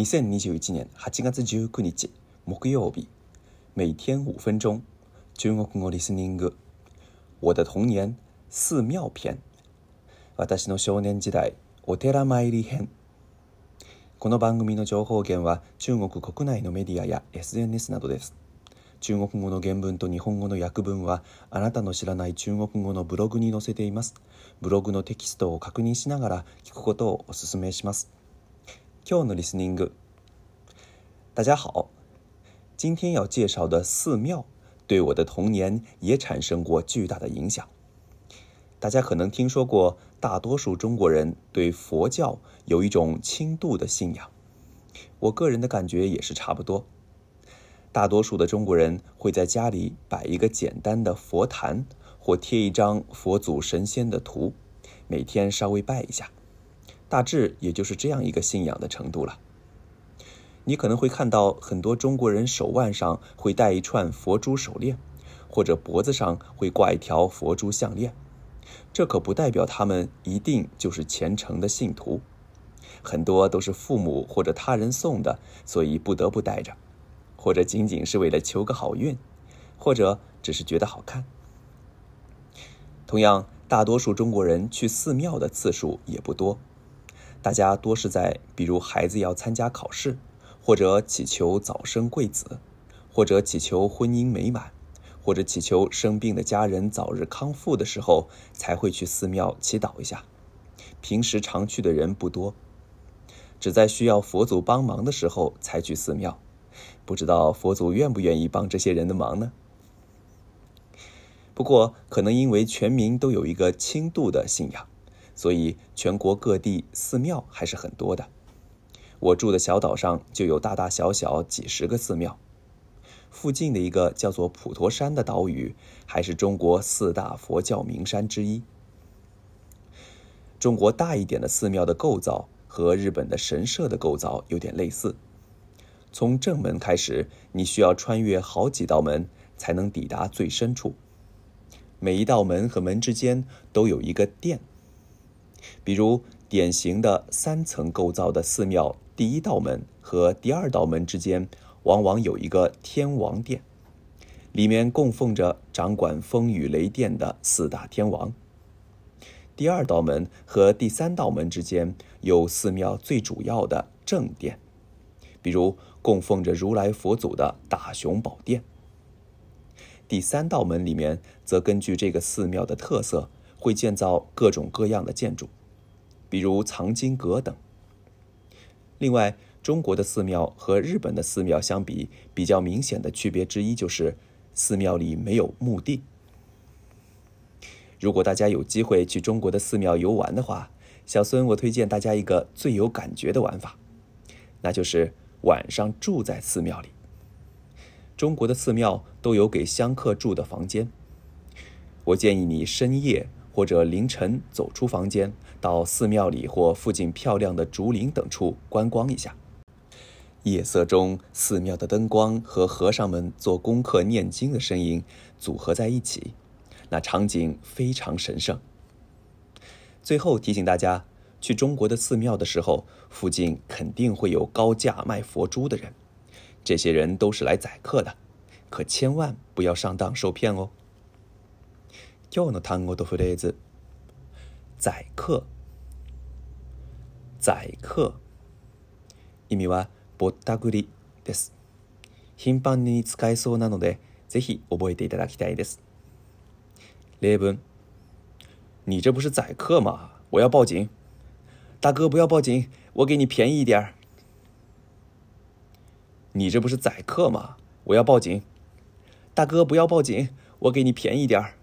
2021年8月19日木曜日每天5分钟中国語リスニング我的童年寺庙篇私の少年時代お寺参り編この番組の情報源は中国国内のメディアや SNS などです中国語の原文と日本語の訳文はあなたの知らない中国語のブログに載せていますブログのテキストを確認しながら聞くことをお勧めします听众们，大家好。今天要介绍的寺庙，对我的童年也产生过巨大的影响。大家可能听说过，大多数中国人对佛教有一种轻度的信仰。我个人的感觉也是差不多。大多数的中国人会在家里摆一个简单的佛坛，或贴一张佛祖神仙的图，每天稍微拜一下。大致也就是这样一个信仰的程度了。你可能会看到很多中国人手腕上会戴一串佛珠手链，或者脖子上会挂一条佛珠项链，这可不代表他们一定就是虔诚的信徒。很多都是父母或者他人送的，所以不得不戴着，或者仅仅是为了求个好运，或者只是觉得好看。同样，大多数中国人去寺庙的次数也不多。大家多是在比如孩子要参加考试，或者祈求早生贵子，或者祈求婚姻美满，或者祈求生病的家人早日康复的时候才会去寺庙祈祷一下。平时常去的人不多，只在需要佛祖帮忙的时候才去寺庙。不知道佛祖愿不愿意帮这些人的忙呢？不过可能因为全民都有一个轻度的信仰。所以，全国各地寺庙还是很多的。我住的小岛上就有大大小小几十个寺庙。附近的一个叫做普陀山的岛屿，还是中国四大佛教名山之一。中国大一点的寺庙的构造和日本的神社的构造有点类似。从正门开始，你需要穿越好几道门才能抵达最深处。每一道门和门之间都有一个殿。比如，典型的三层构造的寺庙，第一道门和第二道门之间，往往有一个天王殿，里面供奉着掌管风雨雷电的四大天王。第二道门和第三道门之间，有寺庙最主要的正殿，比如供奉着如来佛祖的大雄宝殿。第三道门里面，则根据这个寺庙的特色。会建造各种各样的建筑，比如藏经阁等。另外，中国的寺庙和日本的寺庙相比，比较明显的区别之一就是寺庙里没有墓地。如果大家有机会去中国的寺庙游玩的话，小孙我推荐大家一个最有感觉的玩法，那就是晚上住在寺庙里。中国的寺庙都有给香客住的房间，我建议你深夜。或者凌晨走出房间，到寺庙里或附近漂亮的竹林等处观光一下。夜色中，寺庙的灯光和和尚们做功课、念经的声音组合在一起，那场景非常神圣。最后提醒大家，去中国的寺庙的时候，附近肯定会有高价卖佛珠的人，这些人都是来宰客的，可千万不要上当受骗哦。今日の単語とフレーズ宰客宰客意味はぼったくりです頻繁に使えそうなのでぜひ覚えていただきたいです例文你这不是宰客吗我要报警大哥不要报警我给你便宜一点你这不是宰客吗我要报警大哥不要报警我给你便宜点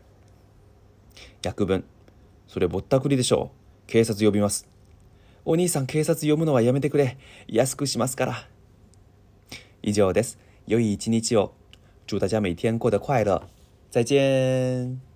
逆分。それぼったくりでしょう。警察呼びます。お兄さん警察呼ぶのはやめてくれ。安くしますから。以上です。良い一日を。祝大家每天过得快乐。再见。